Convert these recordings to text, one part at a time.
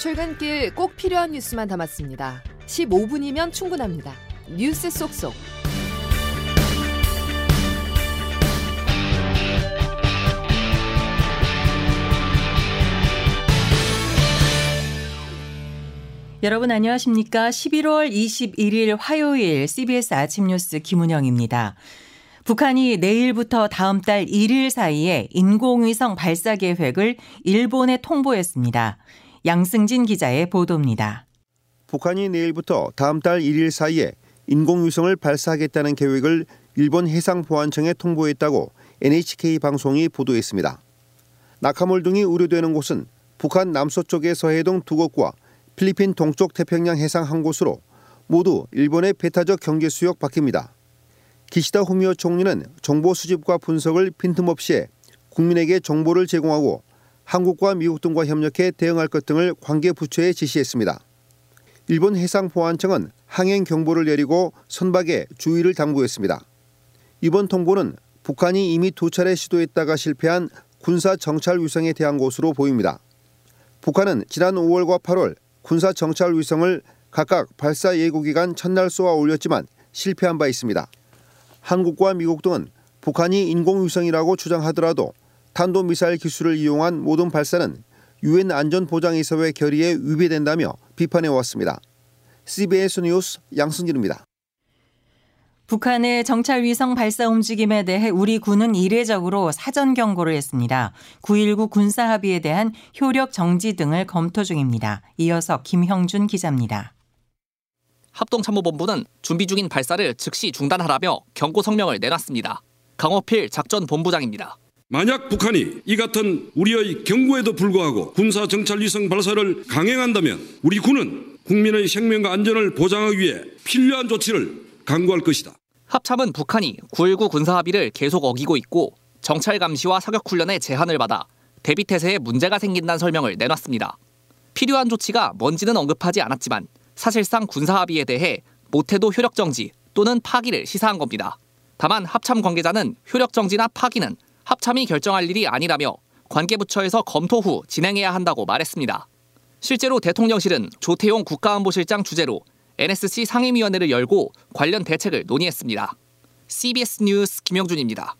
출근길 꼭 필요한 뉴스만 담았습니다. 15분이면 충분합니다. 뉴스 속속. 여러분 안녕하십니까? 11월 21일 화요일 CBS 아침 뉴스 김은영입니다. 북한이 내일부터 다음 달 1일 사이에 인공위성 발사 계획을 일본에 통보했습니다. 양승진 기자의 보도입니다. 북한이 내일부터 다음 달 1일 사이에 인공위성을 발사하겠다는 계획을 일본 해상보안청에 통보했다고 NHK 방송이 보도했습니다. 낙하물 등이 우려되는 곳은 북한 남서쪽의 서해동 두 곳과 필리핀 동쪽 태평양 해상 한 곳으로 모두 일본의 배타적 경제 수역 밖입니다. 기시다 후미오 총리는 정보 수집과 분석을 빈틈없이 해 국민에게 정보를 제공하고 한국과 미국 등과 협력해 대응할 것 등을 관계 부처에 지시했습니다. 일본 해상보안청은 항행 경보를 내리고 선박에 주의를 당부했습니다. 이번 통보는 북한이 이미 두 차례 시도했다가 실패한 군사 정찰 위성에 대한 것으로 보입니다. 북한은 지난 5월과 8월 군사 정찰 위성을 각각 발사 예고 기간 첫날 쏘아 올렸지만 실패한 바 있습니다. 한국과 미국 등은 북한이 인공위성이라고 주장하더라도 탄도미사일 기술을 이용한 모든 발사는 유엔 안전보장이사회 결의에 위배된다며 비판해 왔습니다. CBS 뉴스 양승진입니다. 북한의 정찰 위성 발사 움직임에 대해 우리 군은 이례적으로 사전 경고를 했습니다. 9.19 군사 합의에 대한 효력 정지 등을 검토 중입니다. 이어서 김형준 기자입니다. 합동참모본부는 준비 중인 발사를 즉시 중단하라며 경고 성명을 내놨습니다. 강호필 작전 본부장입니다. 만약 북한이 이 같은 우리의 경고에도 불구하고 군사 정찰 위성 발사를 강행한다면 우리 군은 국민의 생명과 안전을 보장하기 위해 필요한 조치를 강구할 것이다. 합참은 북한이 9.19 군사 합의를 계속 어기고 있고 정찰 감시와 사격 훈련에 제한을 받아 대비 태세에 문제가 생긴다는 설명을 내놨습니다. 필요한 조치가 뭔지는 언급하지 않았지만 사실상 군사 합의에 대해 못해도 효력 정지 또는 파기를 시사한 겁니다. 다만 합참 관계자는 효력 정지나 파기는 합참이 결정할 일이 아니라며 관계부처에서 검토 후 진행해야 한다고 말했습니다. 실제로 대통령실은 조태용 국가안보실장 주재로 NSC 상임위원회를 열고 관련 대책을 논의했습니다. CBS 뉴스 김영준입니다.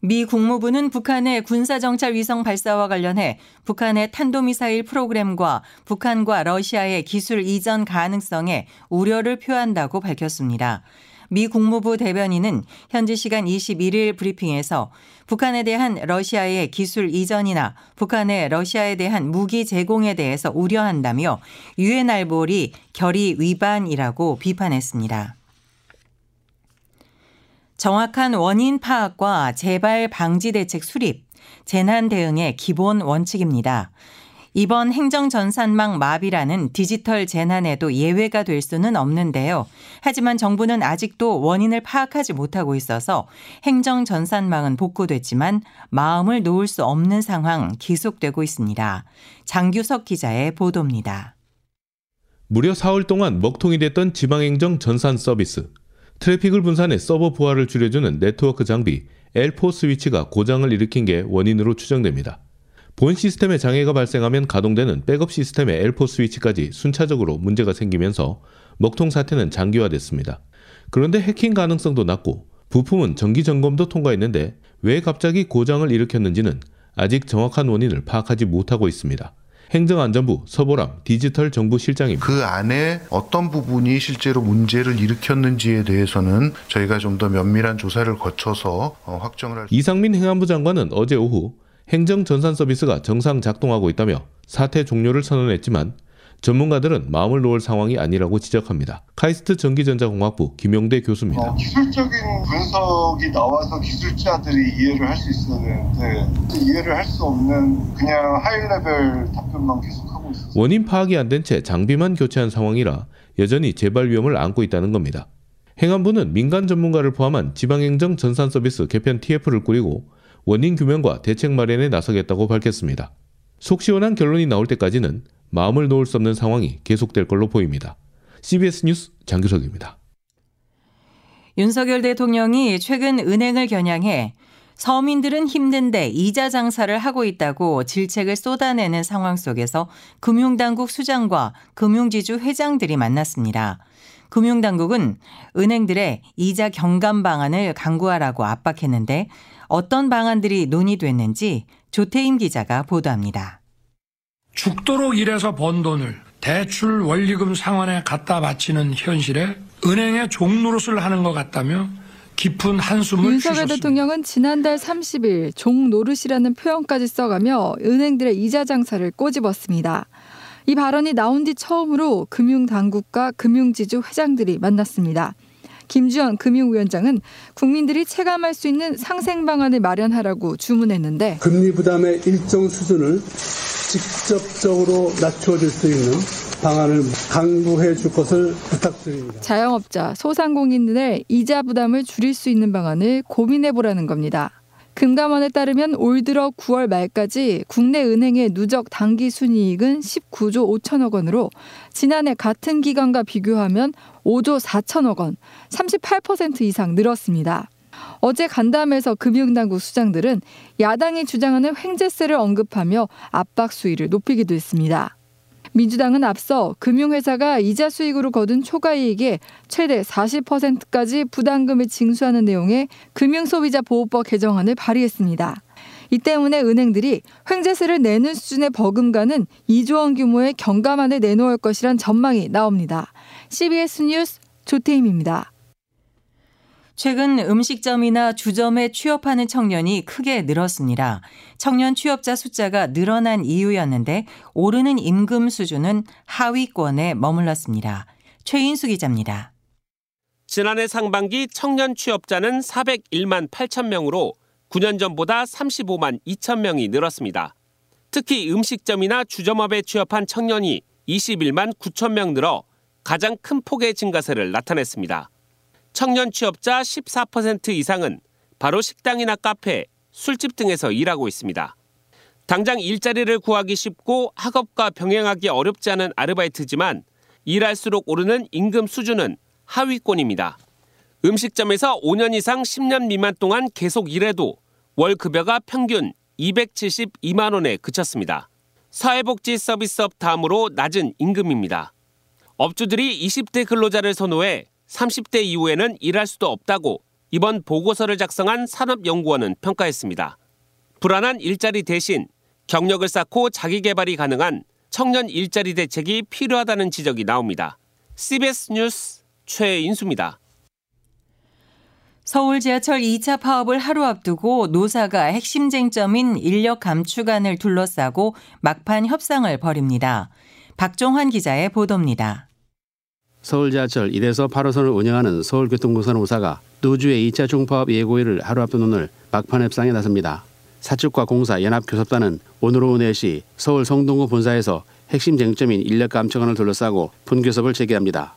미 국무부는 북한의 군사정찰 위성 발사와 관련해 북한의 탄도미사일 프로그램과 북한과 러시아의 기술 이전 가능성에 우려를 표한다고 밝혔습니다. 미 국무부 대변인은 현지 시간 21일 브리핑에서 북한에 대한 러시아의 기술 이전이나 북한의 러시아에 대한 무기 제공에 대해서 우려한다며 유엔 알볼이 결의 위반이라고 비판했습니다. 정확한 원인 파악과 재발 방지 대책 수립, 재난 대응의 기본 원칙입니다. 이번 행정전산망 마비라는 디지털 재난에도 예외가 될 수는 없는데요. 하지만 정부는 아직도 원인을 파악하지 못하고 있어서 행정전산망은 복구됐지만 마음을 놓을 수 없는 상황 계속되고 있습니다. 장규석 기자의 보도입니다. 무려 사흘 동안 먹통이 됐던 지방행정 전산 서비스. 트래픽을 분산해 서버 부하를 줄여주는 네트워크 장비 L4 스위치가 고장을 일으킨 게 원인으로 추정됩니다. 본 시스템에 장애가 발생하면 가동되는 백업 시스템의 L4 스위치까지 순차적으로 문제가 생기면서 먹통 사태는 장기화됐습니다. 그런데 해킹 가능성도 낮고 부품은 정기 점검도 통과했는데 왜 갑자기 고장을 일으켰는지는 아직 정확한 원인을 파악하지 못하고 있습니다. 행정안전부 서보람 디지털 정부 실장입니다. 그 안에 어떤 부분이 실제로 문제를 일으켰는지에 대해서는 저희가 좀 더 면밀한 조사를 거쳐서 어, 확정을 할 이상민 행안부 장관은 어제 오후 행정 전산 서비스가 정상 작동하고 있다며 사태 종료를 선언했지만 전문가들은 마음을 놓을 상황이 아니라고 지적합니다. 카이스트 전기전자공학부 김용대 교수입니다. 어, 기술적인 분석이 나와서 기술자들이 이해를 할 수 있어야 되는데 이해를 할 수 없는 그냥 하이레벨 답변만 계속하고 있어요. 원인 파악이 안 된 채 장비만 교체한 상황이라 여전히 재발 위험을 안고 있다는 겁니다. 행안부는 민간 전문가를 포함한 지방행정 전산 서비스 개편 TF를 꾸리고 원인 규명과 대책 마련에 나서겠다고 밝혔습니다. 속 시원한 결론이 나올 때까지는 마음을 놓을 수 없는 상황이 계속될 걸로 보입니다. CBS 뉴스 장규석입니다. 윤석열 대통령이 최근 은행을 겨냥해 서민들은 힘든데 이자 장사를 하고 있다고 질책을 쏟아내는 상황 속에서 금융당국 수장과 금융지주 회장들이 만났습니다. 금융당국은 은행들의 이자 경감 방안을 강구하라고 압박했는데 어떤 방안들이 논의됐는지 조태임 기자가 보도합니다. 죽도록 일해서 번 돈을 대출 원리금 상환에 갖다 바치는 현실에 은행의 종노릇을 하는 것 같다며 깊은 한숨을 윤석열. 대통령은 지난달 30일 종노릇이라는 표현까지 써가며 은행들의 이자 장사를 꼬집었습니다. 이 발언이 나온 뒤 처음으로 금융당국과 금융지주 회장들이 만났습니다. 김주현 금융위원장은 국민들이 체감할 수 있는 상생 방안을 마련하라고 주문했는데 금리 부담의 일정 수준을 직접적으로 낮춰줄 수 있는 방안을 강구해 줄 것을 부탁드립니다. 자영업자, 소상공인들의 이자 부담을 줄일 수 있는 방안을 고민해 보라는 겁니다. 금감원에 따르면 올 들어 9월 말까지 국내 은행의 누적 당기 순이익은 19조 5천억 원으로 지난해 같은 기간과 비교하면 5조 4천억 원, 38% 이상 늘었습니다. 어제 간담회에서 금융당국 수장들은 야당이 주장하는 횡재세를 언급하며 압박 수위를 높이기도 했습니다. 민주당은 앞서 금융회사가 이자 수익으로 거둔 초과이익의 최대 40%까지 부담금을 징수하는 내용의 금융소비자 보호법 개정안을 발의했습니다. 이 때문에 은행들이 횡재세를 내는 수준의 버금가는 2조 원 규모의 경감안을 내놓을 것이란 전망이 나옵니다. CBS 뉴스 조태임입니다. 최근 음식점이나 주점에 취업하는 청년이 크게 늘었습니다. 청년 취업자 숫자가 늘어난 이유였는데 오르는 임금 수준은 하위권에 머물렀습니다. 최인수 기자입니다. 지난해 상반기 청년 취업자는 401만 8천 명으로 9년 전보다 35만 2천 명이 늘었습니다. 특히 음식점이나 주점업에 취업한 청년이 21만 9천 명 늘어 가장 큰 폭의 증가세를 나타냈습니다. 청년 취업자 14% 이상은 바로 식당이나 카페, 술집 등에서 일하고 있습니다. 당장 일자리를 구하기 쉽고 학업과 병행하기 어렵지 않은 아르바이트지만 일할수록 오르는 임금 수준은 하위권입니다. 음식점에서 5년 이상 10년 미만 동안 계속 일해도 월 급여가 평균 272만 원에 그쳤습니다. 사회복지 서비스업 다음으로 낮은 임금입니다. 업주들이 20대 근로자를 선호해 30대 이후에는 일할 수도 없다고 이번 보고서를 작성한 산업연구원은 평가했습니다. 불안한 일자리 대신 경력을 쌓고 자기 개발이 가능한 청년 일자리 대책이 필요하다는 지적이 나옵니다. CBS 뉴스 최인수입니다. 서울 지하철 2차 파업을 하루 앞두고 노사가 핵심 쟁점인 인력 감축안을 둘러싸고 막판 협상을 벌입니다. 박종환 기자의 보도입니다. 서울 지하철 1에서 8호선을 운영하는 서울교통공사 노사가 노주의 2차 중파업 예고일을 하루 앞둔 오늘 막판 협상에 나섭니다. 사측과 공사 연합교섭단은 오늘 오후 4시 서울 성동구 본사에서 핵심 쟁점인 인력 감축안을 둘러싸고 분교섭을 재개합니다.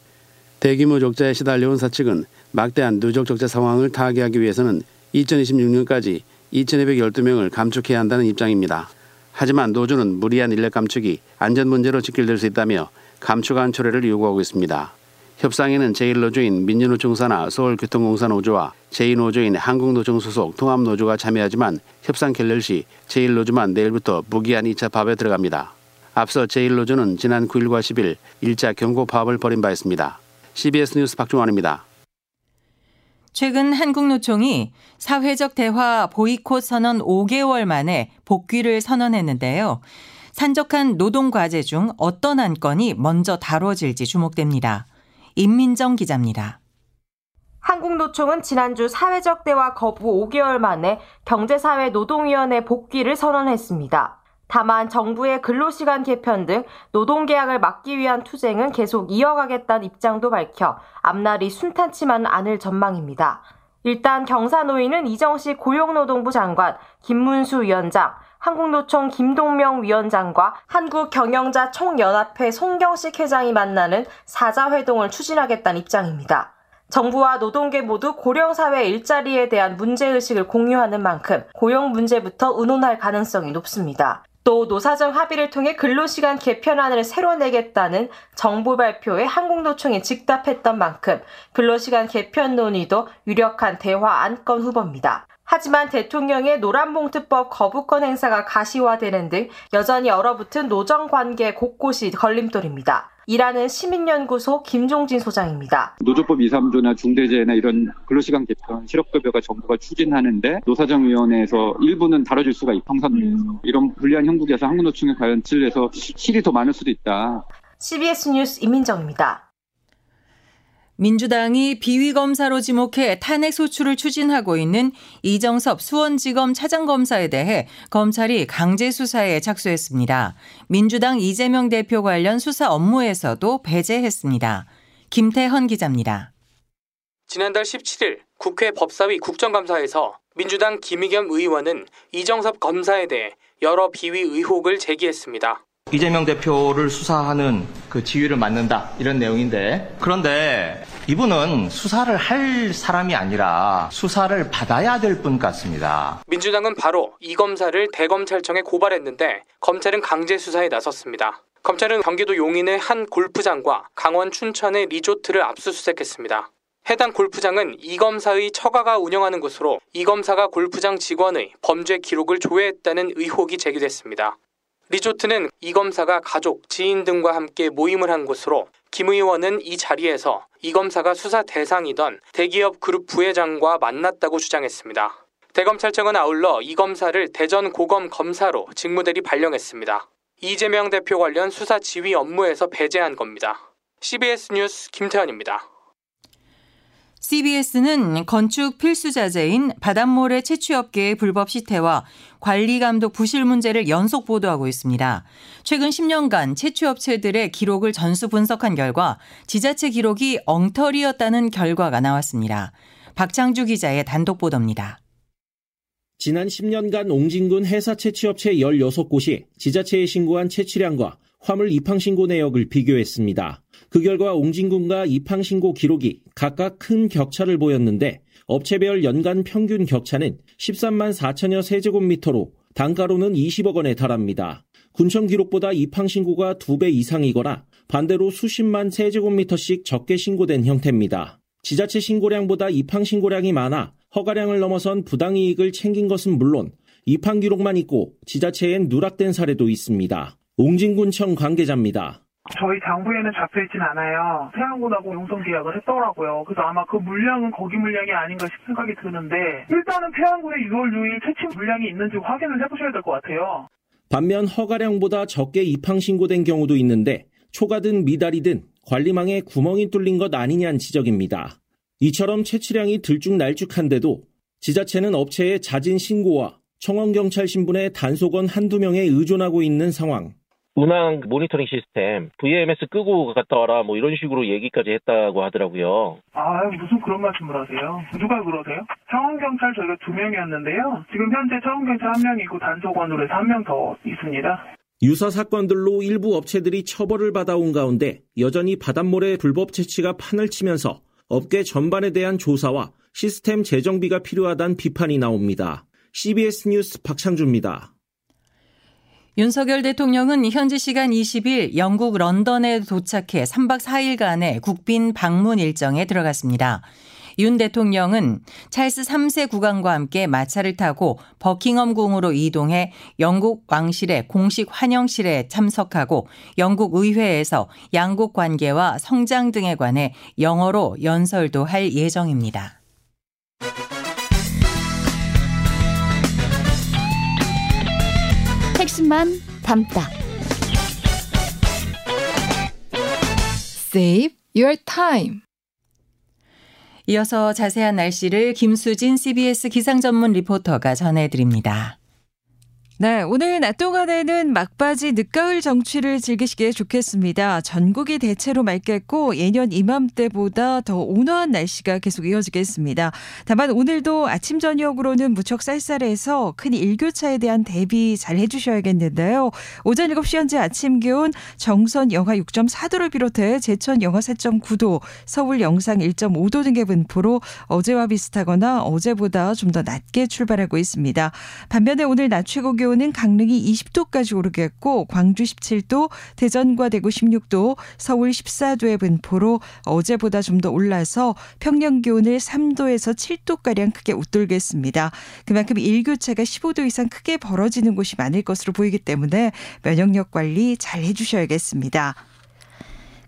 대규모 적자에 시달려온 사측은 막대한 누적 적자 상황을 타개하기 위해서는 2026년까지 2,212명을 감축해야 한다는 입장입니다. 하지만 노조는 무리한 인력 감축이 안전 문제로 직결될 수 있다며 감축안 철회를 요구하고 있습니다. 협상에는 제1노조인 민주노총사나 서울교통공사 노조와 제2노조인 한국노총 소속 통합노조가 참여하지만 협상 결렬 시 제1노조만 내일부터 무기한 2차 파업에 들어갑니다. 앞서 제1노조는 지난 9일과 10일 1차 경고 파업을 벌인 바 있습니다. CBS 뉴스 박종환입니다. 최근 한국노총이 사회적 대화 보이콧 선언 5개월 만에 복귀를 선언했는데요. 산적한 노동 과제 중 어떤 안건이 먼저 다뤄질지 주목됩니다. 임민정 기자입니다. 한국노총은 지난주 사회적 대화 거부 5개월 만에 경제사회 노동위원회 복귀를 선언했습니다. 다만 정부의 근로시간 개편 등 노동계약을 막기 위한 투쟁은 계속 이어가겠다는 입장도 밝혀 앞날이 순탄치만 않을 전망입니다. 일단 경사노위는 이정식 고용노동부 장관, 김문수 위원장, 한국노총 김동명 위원장과 한국경영자 총연합회 송경식 회장이 만나는 사자회동을 추진하겠다는 입장입니다. 정부와 노동계 모두 고령사회 일자리에 대한 문제의식을 공유하는 만큼 고용 문제부터 의논할 가능성이 높습니다. 또 노사정 합의를 통해 근로시간 개편안을 새로 내겠다는 정부 발표에 한국노총이 즉답했던 만큼 근로시간 개편 논의도 유력한 대화 안건 후보입니다. 하지만 대통령의 노란봉투법 거부권 행사가 가시화되는 등 여전히 얼어붙은 노정 관계 곳곳이 걸림돌입니다. 일하는 시민연구소 김종진 소장입니다. 노조법 2, 3조나 중대재해나 이런 근로시간 개편, 실업급여가 정부가 추진하는데 노사정위원회에서 일부는 다뤄줄 수가 있고 평선에서 음. 이런 불리한 형국에서 한국노총이 과연 찔려서 실이 더 많을 수도 있다. CBS 뉴스 임민정입니다. 민주당이 비위검사로 지목해 탄핵 소추를 추진하고 있는 이정섭 수원지검 차장검사에 대해 검찰이 강제 수사에 착수했습니다. 민주당 이재명 대표 관련 수사 업무에서도 배제했습니다. 김태헌 기자입니다. 지난달 17일 국회 법사위 국정감사에서 민주당 김의겸 의원은 이정섭 검사에 대해 여러 비위 의혹을 제기했습니다. 이재명 대표를 수사하는 그 지위를 맡는다 이런 내용인데 그런데 이분은 수사를 할 사람이 아니라 수사를 받아야 될 분 같습니다. 민주당은 바로 이 검사를 대검찰청에 고발했는데 검찰은 강제 수사에 나섰습니다. 검찰은 경기도 용인의 한 골프장과 강원 춘천의 리조트를 압수수색했습니다. 해당 골프장은 이 검사의 처가가 운영하는 곳으로 이 검사가 골프장 직원의 범죄 기록을 조회했다는 의혹이 제기됐습니다. 리조트는 이 검사가 가족, 지인 등과 함께 모임을 한 곳으로 김 의원은 이 자리에서 이 검사가 수사 대상이던 대기업 그룹 부회장과 만났다고 주장했습니다. 대검찰청은 아울러 이 검사를 대전 고검 검사로 직무대리 발령했습니다. 이재명 대표 관련 수사 지휘 업무에서 배제한 겁니다. CBS 뉴스 김태현입니다. CBS는 건축 필수 자재인 바닷모래 채취업계의 불법 시태와 관리 감독 부실 문제를 연속 보도하고 있습니다. 최근 10년간 채취업체들의 기록을 전수 분석한 결과 지자체 기록이 엉터리였다는 결과가 나왔습니다. 박창주 기자의 단독 보도입니다. 지난 10년간 옹진군 해사 채취업체 16곳이 지자체에 신고한 채취량과 화물 입항 신고 내역을 비교했습니다. 그 결과 옹진군과 입항 신고 기록이 각각 큰 격차를 보였는데 업체별 연간 평균 격차는 13만 4천여 세제곱미터로 단가로는 20억 원에 달합니다. 군청 기록보다 입항 신고가 2배 이상이거나 반대로 수십만 세제곱미터씩 적게 신고된 형태입니다. 지자체 신고량보다 입항 신고량이 많아 허가량을 넘어선 부당이익을 챙긴 것은 물론 입항 기록만 있고 지자체엔 누락된 사례도 있습니다. 옹진군청 관계자입니다. 저희 장부에는 잡혀 있진 않아요. 태양군하고 용선 계약을 했더라고요. 그래서 아마 그 물량은 거기 물량이 아닌가 싶은 생각이 드는데 일단은 태양군의 6월 6일 채취 물량이 있는지 확인을 해보셔야 될 것 같아요. 반면 허가량보다 적게 입항 신고된 경우도 있는데 초가든 미달이든 관리망에 구멍이 뚫린 것 아니냐는 지적입니다. 이처럼 채취량이 들쭉날쭉한데도 지자체는 업체의 자진 신고와 청원경찰 신분의 단속원 한두 명에 의존하고 있는 상황. 운항 모니터링 시스템 VMS 끄고 갔다 와라 뭐 이런 식으로 얘기까지 했다고 하더라고요. 아 무슨 그런 말씀을 하세요? 누가 그러세요? 청원경찰 저희가 두 명이었는데요. 지금 현재 청원경찰 한 명이고 단속원으로 해서 한 명 더 있습니다. 유사 사건들로 일부 업체들이 처벌을 받아온 가운데 여전히 바닷모래 불법 채취가 판을 치면서 업계 전반에 대한 조사와 시스템 재정비가 필요하다는 비판이 나옵니다. CBS 뉴스 박창주입니다. 윤석열 대통령은 현지 시간 20일 영국 런던에 도착해 3박 4일간의 국빈 방문 일정에 들어갔습니다. 윤 대통령은 찰스 3세 국왕과 함께 마차를 타고 버킹엄 궁으로 이동해 영국 왕실의 공식 환영실에 참석하고 영국 의회에서 양국 관계와 성장 등에 관해 영어로 연설도 할 예정입니다. 핵심만 담다. Save your time. 이어서 자세한 날씨를 김수진 CBS 기상 전문 리포터가 전해드립니다. 네, 오늘 낮 동안에는 막바지 늦가을 정취를 즐기시기에 좋겠습니다. 전국이 대체로 맑겠고 예년 이맘때보다 더 온화한 날씨가 계속 이어지겠습니다. 다만 오늘도 아침 저녁으로는 무척 쌀쌀해서 큰 일교차에 대한 대비 잘 해주셔야겠는데요. 오전 7시 현재 아침 기온 정선 영하 6.4도를 비롯해 제천 영하 4.9도, 서울 영상 1.5도 등의 분포로 어제와 비슷하거나 어제보다 좀 더 낮게 출발하고 있습니다. 반면에 오늘 낮 최고 기온 기온은 강릉이 20도까지 오르겠고 광주 17도, 대전과 대구 16도, 서울 14도의 분포로 어제보다 좀 더 올라서 평년 기온을 3도에서 7도 가량 크게 웃돌겠습니다. 그만큼 일교차가 15도 이상 크게 벌어지는 곳이 많을 것으로 보이기 때문에 면역력 관리 잘 해주셔야겠습니다.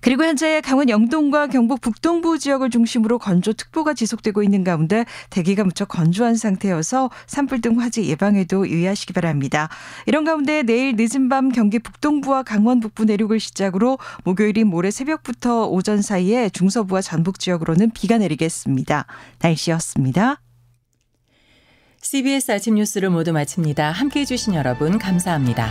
그리고 현재 강원 영동과 경북 북동부 지역을 중심으로 건조특보가 지속되고 있는 가운데 대기가 무척 건조한 상태여서 산불 등 화재 예방에도 유의하시기 바랍니다. 이런 가운데 내일 늦은 밤 경기 북동부와 강원 북부 내륙을 시작으로 목요일인 모레 새벽부터 오전 사이에 중서부와 전북 지역으로는 비가 내리겠습니다. 날씨였습니다. CBS 아침 뉴스를 모두 마칩니다. 함께 해 주신 여러분 감사합니다.